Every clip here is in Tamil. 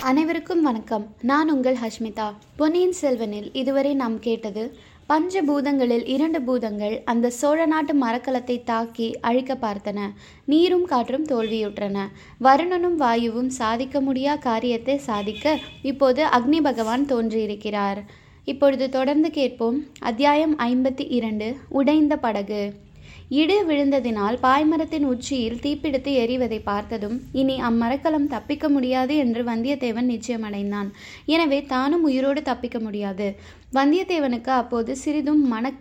அனைவருக்கும் வணக்கம். நான் உங்கள் ஹஷ்மிதா. பொன்னியின் செல்வனில் இதுவரை நாம் கேட்டது பஞ்ச பூதங்களில் இரண்டு பூதங்கள் அந்த சோழ நாட்டு மரக்கலத்தை தாக்கி அழிக்க பார்த்தன. நீரும் காற்றும் தோல்வியுற்றன. வருணனும் வாயுவும் சாதிக்க முடியா காரியத்தை சாதிக்க இப்போது அக்னி பகவான் தோன்றியிருக்கிறார். இப்பொழுது தொடர்ந்து கேட்போம். அத்தியாயம் ஐம்பத்தி இரண்டு உடைந்த படகு. இடு விழுந்ததினால் பாய்மரத்தின் உச்சியில் தீப்பிடித்து எரிவதை பார்த்ததும் இனி அம்மரக்கலம் தப்பிக்க முடியாது என்று வந்தியத்தேவன் நிச்சயமடைந்தான். எனவே தானும் உயிரோடு தப்பிக்க முடியாது. வந்தியத்தேவனுக்கு அப்போது சிறிதும் மன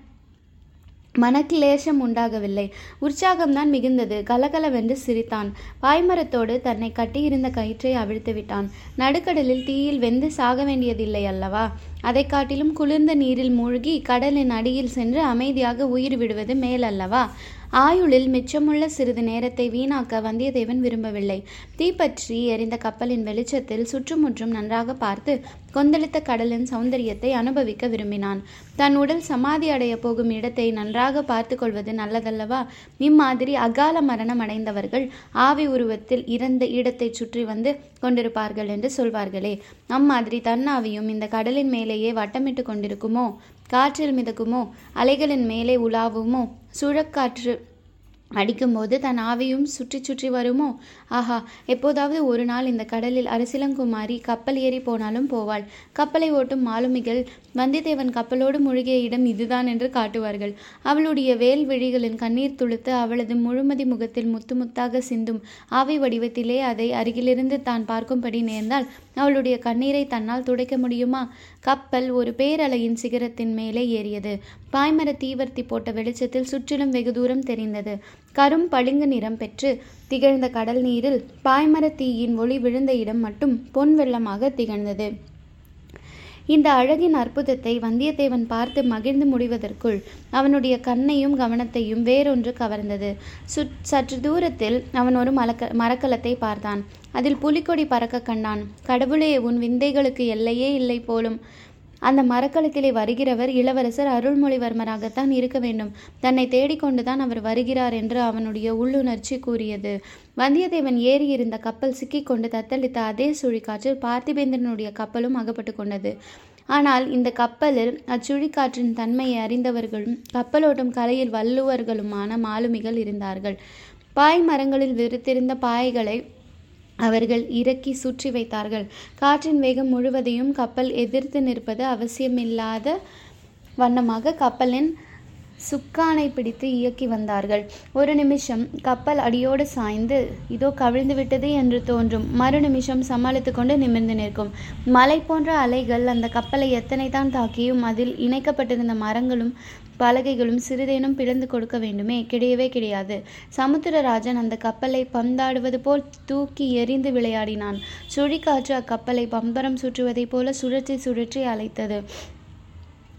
மனக்லேசம் உண்டாகவில்லை. உற்சாகம்தான் மிகுந்தது. கலகலவென்று சிரித்தான். பாய்மரத்தோடு தன்னை கட்டியிருந்த கயிற்றை அவிழ்த்து விட்டான் நடுக்கடலில் தீயில் வெந்து சாக வேண்டியதில்லை அல்லவா? அதை காட்டிலும் குளிர்ந்த நீரில் மூழ்கி கடலின் அடியில் சென்று அமைதியாக உயிர் விடுவது மேலல்லவா? ஆயுளில் மிச்சமுள்ள சிறிது நேரத்தை வீணாக்க வந்தியத்தேவன் விரும்பவில்லை. தீப்பற்றி எரிந்த கப்பலின் வெளிச்சத்தில் சுற்றுமுற்றும் நன்றாக பார்த்து கொந்தளித்த கடலின் சௌந்தரியத்தை அனுபவிக்க விரும்பினான். தன் உடல் சமாதி அடைய போகும் இடத்தை நன்றாக பார்த்து கொள்வது நல்லதல்லவா? இம்மாதிரி அகால மரணம் அடைந்தவர்கள் ஆவி உருவத்தில் இறந்த இடத்தை சுற்றி வந்து கொண்டிருப்பார்கள் என்று சொல்வார்களே. அம்மாதிரி தன்னாவியும் இந்த கடலின் மேலே மேலேயே வட்டமிட்டு கொண்டிருக்குமோ? காற்றில் மிதக்குமோ? அலைகளின் மேலே உலாவுமோ? சுழக்காற்று அடிக்கும்போது தன் ஆவியும் சுற்றி சுற்றி வருமோ? ஆஹா எப்போதாவது ஒரு நாள் இந்த கடலில் அரசிலங்குமாரி கப்பல் ஏறி போனாலும் போவாள். கப்பலை ஓட்டும் மாலுமிகள் வந்தியத்தேவன் கப்பலோடு முழுகிய இடம் இதுதான் என்று காட்டுவார்கள். அவளுடைய வேல் விழிகளின் கண்ணீர் துளுத்து அவளது முழுமதி முகத்தில் முத்து முத்தாக சிந்தும் ஆவி வடிவத்திலே அதை அருகிலிருந்து தான் பார்க்கும்படி நேர்ந்தால் அவளுடைய கண்ணீரை தன்னால் துடைக்க முடியுமா? கப்பல் ஒரு பேரலையின் சிகரத்தின் மேலே ஏறியது. பாய்மர தீவர்த்தி போட்ட வெளிச்சத்தில் சுற்றிலும் வெகு தூரம் தெரிந்தது. கரும் பளிங்கு நிறம் பெற்று திகழ்ந்த கடல் நீரில் பாய்மர தீயின் ஒளி விழுந்த இடம் மட்டும் பொன் வெள்ளமாக திகழ்ந்தது. இந்த அழகின் அற்புதத்தை வந்தியத்தேவன் பார்த்து மகிழ்ந்து முடிவதற்குள் அவனுடைய கண்ணையும் கவனத்தையும் வேறொன்று கவர்ந்தது. சுற் சற்று தூரத்தில் அவன் ஒரு மலக்க மரக்கலத்தை பார்த்தான். அதில் புலிக்கொடி பறக்க கண்டான். கடவுளே உன் விந்தைகளுக்கு எல்லையே இல்லை போலும். அந்த மரக்கலத்திலே வருகிறவர் இளவரசர் அருள்மொழிவர்மராகத்தான் இருக்க வேண்டும். தன்னை தேடிக்கொண்டுதான் அவர் வருகிறார் என்று அவனுடைய உள்ளுணர்ச்சி கூறியது. வந்தியத்தேவன் ஏறி இருந்த கப்பல் சிக்கிக்கொண்டு தத்தளித்த அதே சுழிக்காற்றில் பார்த்திபேந்திரனுடைய கப்பலும் அகப்பட்டு கொண்டது. ஆனால் இந்த கப்பலில் அச்சுழிக்காற்றின் தன்மையை அறிந்தவர்களும் கப்பலோட்டும் கலையில் வல்லுவர்களுமான மாலுமிகள் இருந்தார்கள். பாய் மரங்களில் விரித்திருந்த பாய்களை அவர்கள் இறக்கி சுற்றி வைத்தார்கள். காற்றின் வேகம் முழுவதையும் கப்பல் எதிர்த்து நிற்பது அவசியமில்லாத வண்ணமாக கப்பலின் சுக்கானை பிடித்து இயக்கி வந்தார்கள். ஒரு நிமிஷம் கப்பல் அடியோடு சாய்ந்து இதோ கவிழ்ந்து விட்டது என்று தோன்றும். மறு நிமிஷம் சமாளித்து கொண்டு நிமிர்ந்து நிற்கும். மலை போன்ற அலைகள் அந்த கப்பலை எத்தனை தான் தாக்கியும் அதில் இணைக்கப்பட்டிருந்த மரங்களும் பலகைகளும் சிறிதேனும் பிளந்து கொடுக்க வேண்டுமே. கிடையவே கிடையாது. சமுத்திரராஜன் அந்த கப்பலை பந்தாடுவது போல் தூக்கி எறிந்து விளையாடினான். சுழிக்காற்று அக்கப்பலை பம்பரம் சுற்றுவதைப் போல சுழற்சி சுழற்றி அழைத்தது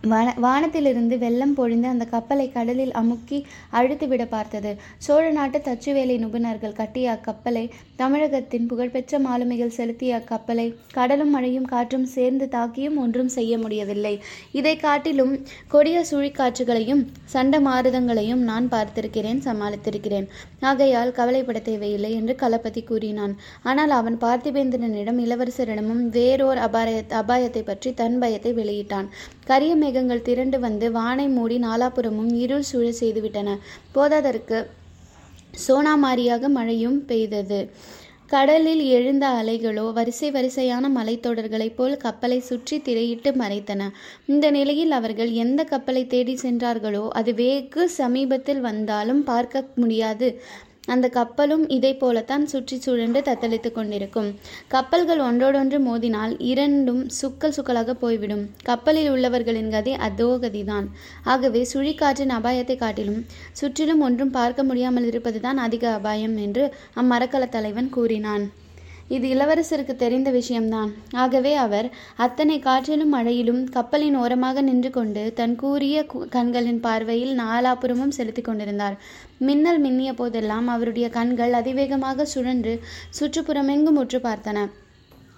வான வானத்திலிருந்து வெள்ளம் பொழிந்து அந்த கப்பலை கடலில் அமுக்கி அழுத்துவிட பார்த்தது. சோழ நாட்டு தச்சுவேலை நிபுணர்கள் கட்டிய அக்கப்பலை தமிழகத்தின் புகழ்பெற்ற மாலுமிகள் செலுத்திய அக்கப்பலை கடலும் மழையும் காற்றும் சேர்ந்து தாக்கியும் ஒன்றும் செய்ய முடியவில்லை. இதை காட்டிலும் கொடிய சுழிக்காற்றுகளையும் சண்ட மாறுதங்களையும் நான் பார்த்திருக்கிறேன் சமாளித்திருக்கிறேன். ஆகையால் கவலைப்பட தேவையில்லை என்று களபதி கூறினான். ஆனால் அவன் பார்த்திபேந்திரனிடம் இளவரசரிடமும் வேறோர் அபாய அபாயத்தை பற்றி தன் பயத்தை வெளியிட்டான். கரிய மேகங்கள் திரண்டு வந்து வானை மூடி நாலாபுறமும் இருள் சூழ செய்துவிட்டன. போதாதற்கு சோனாமாரியாக மழையும் பெய்தது. கடலில் எழுந்த அலைகளோ வரிசை வரிசையான மலைத்தொடர்களைப் போல் கப்பலை சுற்றி திரையிட்டு மறைத்தன. இந்த நிலையில் அவர்கள் எந்த கப்பலை தேடி சென்றார்களோ அது வேகு சமீபத்தில் வந்தாலும் பார்க்க முடியாது. அந்த கப்பலும் இதை போலத்தான் சுற்றி சுழன்று தத்தளித்து கொண்டிருக்கும். கப்பல்கள் ஒன்றோடொன்று மோதினால் இரண்டும் சுக்கல் சுக்கலாக போய்விடும். கப்பலில் உள்ளவர்களின் கதை அதோ கதிதான். ஆகவே சுழிக்காற்றின் அபாயத்தை காட்டிலும் சுற்றிலும் ஒன்றும் பார்க்க முடியாமல் இருப்பதுதான் அதிக அபாயம் என்று அம்மரக்கல தலைவன் கூறினான். இது இளவரசருக்கு தெரிந்த விஷயம்தான். ஆகவே அவர் அத்தனை காற்றிலும் மழையிலும் கப்பலின் ஓரமாக நின்று கொண்டு தன் கூறிய கண்களின் பார்வையில் நாலாபுறமும் செலுத்தி கொண்டிருந்தார். மின்னல் மின்னிய போதெல்லாம் அவருடைய கண்கள் அதிவேகமாக சுழன்று சுற்றுப்புறமெங்கும் உற்று பார்த்தன.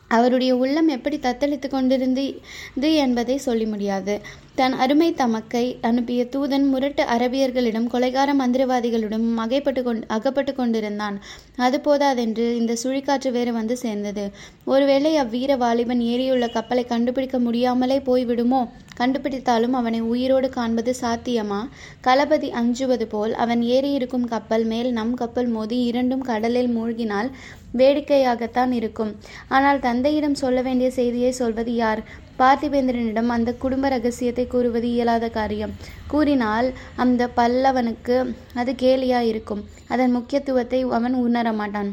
அவருடைய உள்ளம் எப்படி தத்தளித்து கொண்டிருந்தது என்பதை சொல்லி முடியாது. தன் அருமை தமக்கை அனுப்பிய தூதன் முரட்டு அரபியர்களிடம் கொலைகார மந்திரவாதிகளிடம் அகைப்பட்டு கொண்டு அகப்பட்டு கொண்டிருந்தான். அது போதாதென்று இந்த சுழிக்காற்று வேறு வந்து சேர்ந்தது. ஒருவேளை அவ்வீர வாலிபன் ஏறியுள்ள கப்பலை கண்டுபிடிக்க முடியாமலே போய்விடுமோ? கண்டுபிடித்தாலும் அவனை உயிரோடு காண்பது சாத்தியமா? களபதி அஞ்சுவது போல் அவன் ஏறியிருக்கும் கப்பல் மேல் நம் கப்பல் மோதி இரண்டும் கடலில் மூழ்கினால் வேடிக்கையாகத்தான் இருக்கும். ஆனால் தந்தையிடம் சொல்ல வேண்டிய செய்தியை சொல்வது யார்? பார்த்திபேந்திரனிடம் அந்த குடும்ப ரகசியத்தை கூறுவது இயலாத காரியம். கூறினால் அந்த பல்லவனுக்கு அது கேலியா இருக்கும் அதன் முக்கியத்துவத்தை அவன் உணர மாட்டான்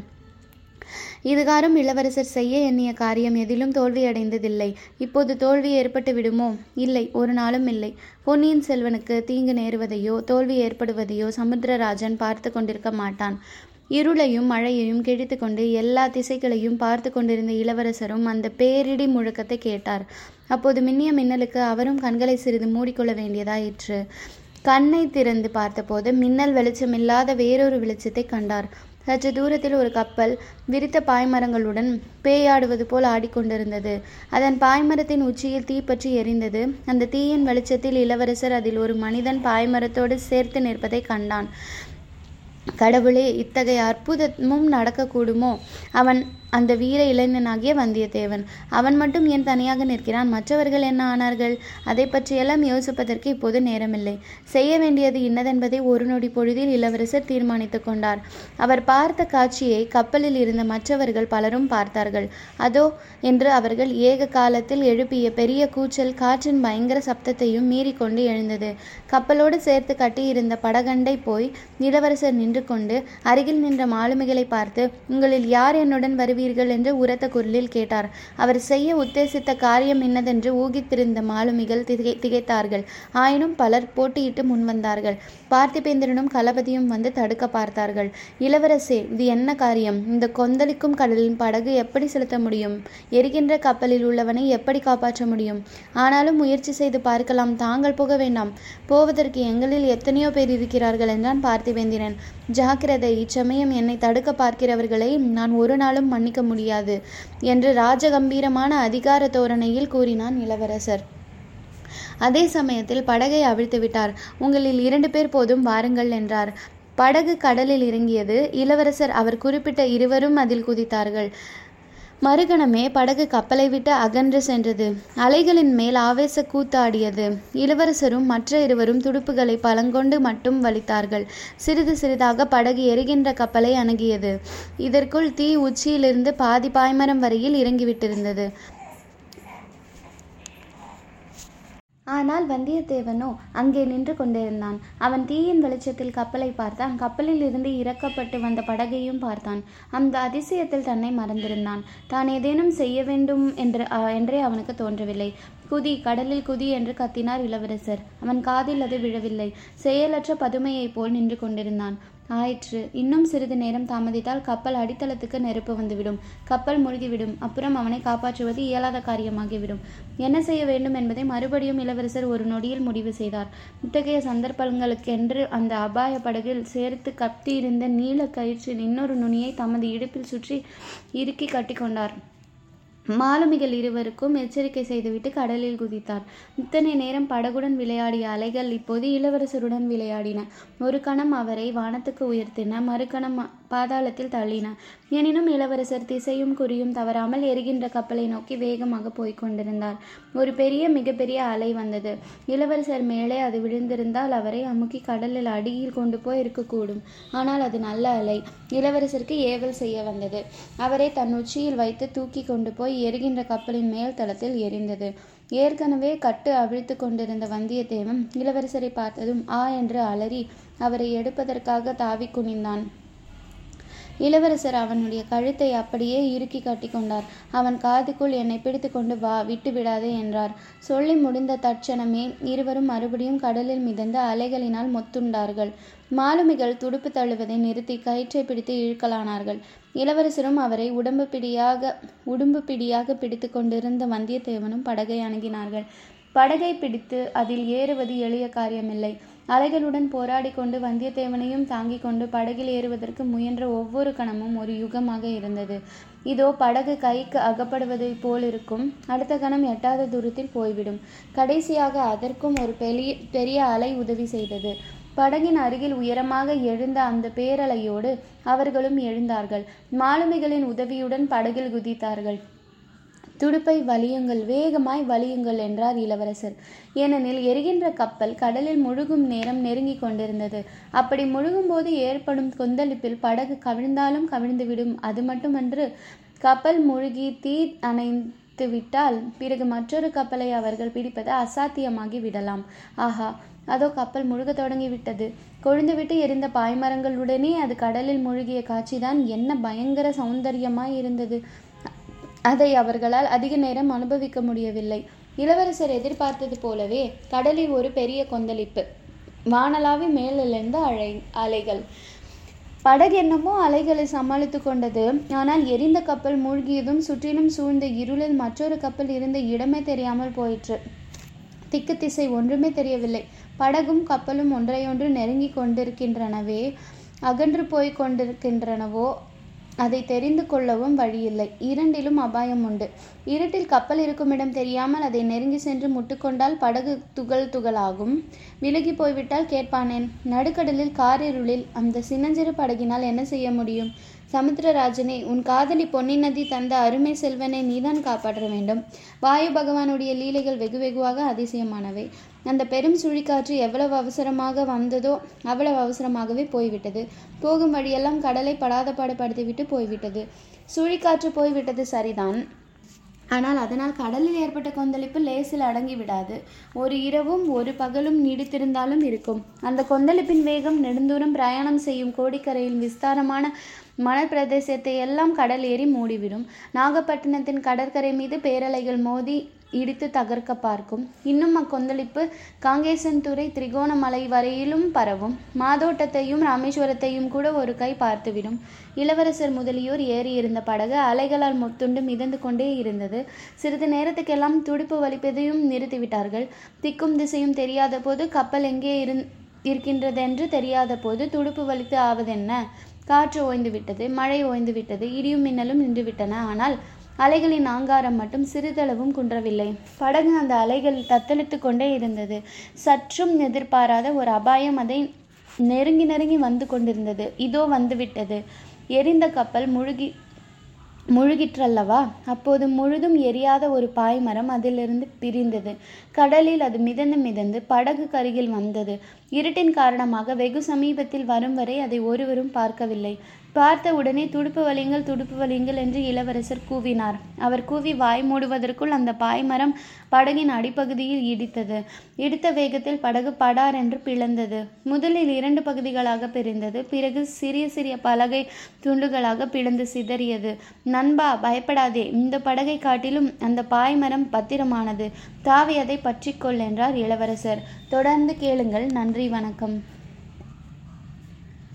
இதுகாரும் இளவரசர் செய்ய எண்ணிய காரியம் எதிலும் தோல்வியடைந்ததில்லை. இப்போது தோல்வி ஏற்பட்டு விடுமோ? இல்லை ஒரு நாளும் இல்லை. பொன்னியின் செல்வனுக்கு தீங்கு நேருவதையோ தோல்வி ஏற்படுவதையோ சமுத்திரராஜன் பார்த்து கொண்டிருக்க மாட்டான். இருளையும் மழையையும் கிழித்து கொண்டு எல்லா திசைகளையும் பார்த்து கொண்டிருந்த இளவரசரும் அந்த பேரிடி முழக்கத்தை கேட்டார். அப்போது மின்னிய மின்னலுக்கு அவரும் கண்களை சிறிது மூடிக்கொள்ள வேண்டியதாயிற்று. கண்ணை திறந்து பார்த்தபோது மின்னல் வெளிச்சமில்லாத வேறொரு வெளிச்சத்தை கண்டார். சற்று தூரத்தில் ஒரு கப்பல் விரித்த பாய்மரங்களுடன் பேயாடுவது போல் ஆடிக்கொண்டிருந்தது. அதன் பாய்மரத்தின் உச்சியில் தீப்பற்றி எரிந்தது. அந்த தீயின் வெளிச்சத்தில் இளவரசர் அதில் ஒரு மனிதன் பாய்மரத்தோடு சேர்த்து நிற்பதை கண்டான். கடவுளே இத்தகைய அற்புதமும் நடக்கக்கூடுமோ? அவன் அந்த வீர இளைஞனாகிய வந்தியத்தேவன். அவன் மட்டும் ஏன் தனியாக நிற்கிறான்? மற்றவர்கள் என்ன ஆனார்கள்? அதை பற்றியெல்லாம் யோசிப்பதற்கு இப்போது நேரமில்லை. செய்ய வேண்டியது இன்னதென்பதை ஒரு நொடி பொழுதில் இளவரசர் தீர்மானித்துக் கொண்டார். அவர் பார்த்த காட்சியை கப்பலில் இருந்த மற்றவர்கள் பலரும் பார்த்தார்கள். அதோ என்று அவர்கள் ஏக காலத்தில் எழுப்பிய பெரிய கூச்சல் காற்றின் பயங்கர சப்தத்தையும் மீறிக்கொண்டு எழுந்தது. கப்பலோடு சேர்த்து கட்டியிருந்த படகண்டை போய் இளவரசர் நின்று கொண்டு அருகில் நின்ற மாலுமிகளை பார்த்து உங்களில் யார் என்னுடன் வருவீர்கள்? என்று உரத்த குரலில் கேட்டார். அவர் செய்ய உத்தேசித்த காரியம் என்னதென்று ஊகித்திருந்த மாலுமிகள் திகை திகைத்தார்கள். ஆயினும் பலர் போட்டியிட்டு முன்வந்தார்கள். பார்த்திபேந்திரனும் கலபதியும் வந்து தடுக்க பார்த்தார்கள். இளவரசே இது என்ன காரியம்? இந்த கொந்தளிக்கும் கடலின் படகு எப்படி செலுத்த முடியும்? எரிகின்ற கப்பலில் உள்ளவனை எப்படி காப்பாற்ற முடியும்? ஆனாலும் முயற்சி செய்து பார்க்கலாம். தாங்கள் போக வேண்டாம். போவதற்கு எங்களில் எத்தனையோ பேர் இருக்கிறார்கள் என்றான் பார்த்திபேந்திரன். ஜாக்கிரதை இச்சமயம் என்னை தடுக்க பார்க்கிறவர்களை நான் ஒரு நாளும் மன்னிக்க முடியாது என்று ராஜகம்பீரமான அதிகார தோரணையில் கூறினான் இளவரசர். அதே சமயத்தில் படகை அவிழ்த்து விட்டார். உங்களில் இரண்டு பேர் போதும் வாருங்கள் என்றார். படகு கடலில் இறங்கியது இளவரசர். அவர் குறிப்பிட்ட இருவரும் அதில் குதித்தார்கள். மறுகணமே படகு கப்பலை விட்டு அகன்று சென்றது. அலைகளின் மேல் ஆவேச கூத்தாடியது. இளவரசரும் மற்ற இருவரும் துடுப்புகளை பலங்கொண்டு மட்டும் வலித்தார்கள். சிறிது சிறிதாக படகு எரிகின்ற கப்பலை அணுகியது. இதற்குள் தீ உச்சியிலிருந்து பாதி பாய்மரம் வரையில் இறங்கிவிட்டிருந்தது. ஆனால் வந்தியத்தேவனோ அங்கே நின்று கொண்டிருந்தான். அவன் தீயின் வெளிச்சத்தில் கப்பலை பார்த்தான். கப்பலில் இருந்து இறக்கப்பட்டு வந்த படகையும் பார்த்தான். அந்த அதிசயத்தில் தன்னை மறந்திருந்தான். தான் ஏதேனும் செய்ய வேண்டும் என்று என்றே அவனுக்கு தோன்றவில்லை. குதி கடலில் குதி என்று கத்தினார் இளவரசர். அவன் காதில் அது விழவில்லை. செயலற்ற பதுமையைப் போல் நின்று கொண்டிருந்தான். ஆயிற்று. இன்னும் சிறிது நேரம் தாமதித்தால் கப்பல் அடித்தளத்துக்கு நெருப்பு வந்துவிடும். கப்பல் முழுகிவிடும். அப்புறம் அவனை காப்பாற்றுவது இயலாத காரியமாகிவிடும். என்ன செய்ய வேண்டும் என்பதை மறுபடியும் இளவரசர் ஒரு நொடியில் முடிவு செய்தார். இத்தகைய சந்தர்ப்பங்களுக்கென்று அந்த அபாய படகில் சேர்த்து கத்தியிருந்த நீல கயிற்றின் இன்னொரு நுனியை தமது இடுப்பில் சுற்றி இறுக்கி கட்டிக்கொண்டார். மாலுமிகள் இருவருக்கும் எச்சரிக்கை செய்துவிட்டு கடலில் குதித்தார். இத்தனை நேரம் படகுடன் விளையாடிய அலைகள் இப்போது இளவரசருடன் விளையாடின. ஒரு கணம் அவரை வானத்துக்கு உயர்த்தின. மறுகணம் பாதாளத்தில் தள்ளின. எனினும் இளவரசர் திசையும் குறியும் தவறாமல் எரிகின்ற கப்பலை நோக்கி வேகமாக போய்க் கொண்டிருந்தார். ஒரு பெரிய மிகப்பெரிய அலை வந்தது. இளவரசர் மேலே அது விழுந்திருந்தால் அவரை அமுக்கி கடலில் அடியில் கொண்டு போய் இருக்கக்கூடும். ஆனால் அது நல்ல அலை. இளவரசருக்கு ஏவல் செய்ய வந்தது. அவரை தன் உச்சியில் வைத்து தூக்கி கொண்டு போய் எரிகின்ற கப்பலின் மேல் தளத்தில் எரிந்தது. ஏற்கனவே கட்டு அவிழ்த்து கொண்டிருந்த வந்தியத்தேவன் இளவரசரை பார்த்ததும் ஆ என்று அலறி அவரை எடுப்பதற்காக தாவி குனிந்தான். இளவரசர் அவனுடைய கழுத்தை அப்படியே இறுக்கி கட்டிக்கொண்டார் அவன் காதுக்குள் என்னை பிடித்து கொண்டு வா விட்டு விடாதே என்றார். சொல்லி முடிந்த தட்சணமே இருவரும் மறுபடியும் கடலில் மிதந்த அலைகளினால் மொத்துண்டார்கள். மாலுமிகள் துடுப்பு தழுவதை நிறுத்தி கயிற்றை பிடித்து இழுக்கலானார்கள். இளவரசரும் அவரை உடம்பு பிடியாக உடும்பு பிடியாக பிடித்து கொண்டிருந்த வந்தியத்தேவனும் படகை அணுகினார்கள். படகை பிடித்து அதில் ஏறுவது எளிய காரியமில்லை. அலைகளுடன் போராடி கொண்டு வந்தியத்தேவனையும் தாங்கிக் கொண்டு படகில் ஏறுவதற்கு முயன்ற ஒவ்வொரு கணமும் ஒரு யுகமாக இருந்தது. இதோ படகு கைக்கு அகப்படுவதைப் போலிருக்கும். அடுத்த கணம் எட்டாத தூரத்தில் போய்விடும். கடைசியாக அதற்கும் ஒரு பெரிய பெரிய அலை உதவி செய்தது. படகின் அருகில் உயரமாக எழுந்த அந்த பேரலையோடு அவர்களும் எழுந்தார்கள். மாலுமிகளின் உதவியுடன் படகில் குதித்தார்கள். துடுப்பை வலியுங்கள் வேகமாய் வலியுங்கள் என்றார் இளவரசர். ஏனெனில் எரிகின்ற கப்பல் கடலில் முழுகும் நேரம் நெருங்கி கொண்டிருந்தது. அப்படி முழுகும்போது ஏற்படும் கொந்தளிப்பில் படகு கவிழ்ந்தாலும் கவிழ்ந்துவிடும். அது மட்டுமன்று கப்பல் முழுகி தீ அணைத்து விட்டால் பிறகு மற்றொரு கப்பலை அவர்கள் பிடிப்பது அசாத்தியமாகி விடலாம். ஆஹா அதோ கப்பல் முழுக தொடங்கிவிட்டது. கொழுந்துவிட்டு எரிந்த பாய்மரங்களுடனே அது கடலில் முழுகிய காட்சிதான். என்ன பயங்கர சௌந்தரியமாய் இருந்தது. அதை அவர்களால் அதிக நேரம் அனுபவிக்க முடியவில்லை. இளவரசர் எதிர்பார்த்தது போலவே கடலில் ஒரு பெரிய கொந்தளிப்பு. வானலாவி மேலிருந்து அலை அலைகள். படகு என்னமோ அலைகளை சமாளித்து கொண்டது. ஆனால் எரிந்த கப்பல் மூழ்கியதும் சுற்றிலும் சூழ்ந்த இருளில் மற்றொரு கப்பல் இருந்த இடமே தெரியாமல் போயிற்று. திக்கு திசை ஒன்றுமே தெரியவில்லை. படகும் கப்பலும் ஒன்றையொன்று நெருங்கி கொண்டிருக்கின்றனவே அகன்று போய் கொண்டிருக்கின்றனவோ அதை தெரிந்து கொள்ளவும் வழியில்லை. இரண்டிலும் அபாயம் உண்டு. இருட்டில் கப்பல் இருக்கும் இடம் தெரியாமல் அதை நெருங்கி சென்று முட்டுக்கொண்டால் படகு துகள் துகளாகும். விலகி போய்விட்டால் கேட்பானேன். நடுக்கடலில் காரிருளில் அந்த சின்னஞ்சிறு படகினால் என்ன செய்ய முடியும்? சமுத்திரராஜனே உன் காதலி பொன்னி நதி தந்த அருமை செல்வனை நீதான் காப்பாற்ற வேண்டும். வாயு பகவானுடைய லீலைகள் வெகு வெகுவாக அதிசயமானவை. அந்த பெரும் சுழிக்காற்று எவ்வளவு அவசரமாக வந்ததோ அவ்வளவு அவசரமாகவே போய்விட்டது. போகும் வழியெல்லாம் கடலை படாத பாடுபடுத்திவிட்டு போய்விட்டது. சுழிக்காற்று போய்விட்டது சரிதான். ஆனால் அதனால் கடலில் ஏற்பட்ட கொந்தளிப்பு லேசில் அடங்கி விடாது ஒரு இரவும் ஒரு பகலும் நீடித்திருந்தாலும் இருக்கும். அந்த கொந்தளிப்பின் வேகம் நெடுந்தூரம் பிரயாணம் செய்யும் கோடிக்கரையில் விஸ்தாரமான மணல் பிரதேசத்தை எல்லாம் கடல் ஏறி மூடிவிடும். நாகப்பட்டினத்தின் கடற்கரை மீது பேரலைகள் மோதி இடித்து தகர்க்க பார்க்கும். இன்னும் அக்கொந்தளிப்பு காங்கேசன்துறை திரிகோணமலை வரையிலும் பரவும். மாதோட்டத்தையும் ராமேஸ்வரத்தையும் கூட ஒரு கை பார்த்துவிடும். இளவரசர் முதலியோர் ஏறியிருந்த படகு அலைகளால் முத்துண்டு மிதந்து கொண்டே இருந்தது. சிறிது நேரத்துக்கெல்லாம் துடுப்பு வலிப்பதையும் நிறுத்திவிட்டார்கள். திக்கும் திசையும் தெரியாத போது கப்பல் எங்கே இருந் இருக்கின்றதென்று தெரியாத போது துடுப்பு வலித்து ஆவதென்ன? காற்று ஓய்ந்து விட்டது மழை ஓய்ந்து விட்டது இடியும் மின்னலும் நின்றுவிட்டன ஆனால் அலைகளின் ஆங்காரம் மட்டும் சிறிதளவும் குன்றவில்லை. படகு அந்த அலைகள் தத்தளித்து கொண்டே இருந்தது. சற்றும் எதிர்பாராத ஒரு அபாயம் அதை நெருங்கி நெருங்கி வந்து கொண்டிருந்தது. இதோ வந்துவிட்டது எரிந்த கப்பல் முழுகி முழுகிற்றல்லவா? அப்போது முழுதும் எரியாத ஒரு பாய்மரம் அதிலிருந்து பிரிந்தது. கடலில் அது மிதந்து மிதந்து படகு கருகில் வந்தது. இருட்டின் காரணமாக வெகு சமீபத்தில் வரும் வரை அதை ஒருவரும் பார்க்கவில்லை. பார்த்த உடனே துடுப்பு வலிங்கள் துடுப்பு வலிங்கள் என்று இளவரசர் கூவினார். அவர் கூவி வாய் மூடுவதற்குள் அந்த பாய்மரம் படகின் அடிப்பகுதியில் இடித்தது. இடித்த வேகத்தில் படகு படார் என்று பிளந்தது. முதலில் இரண்டு பகுதிகளாக பிரிந்தது. பிறகு சிறிய சிறிய பலகை துண்டுகளாக பிளந்து சிதறியது. நண்பா பயப்படாதே. இந்த படகை காட்டிலும் அந்த பாய்மரம் பத்திரமானது. தாவி அதை பற்றிக்கொள் என்றார் இளவரசர். தொடர்ந்து கேளுங்கள். நன்றி வணக்கம்.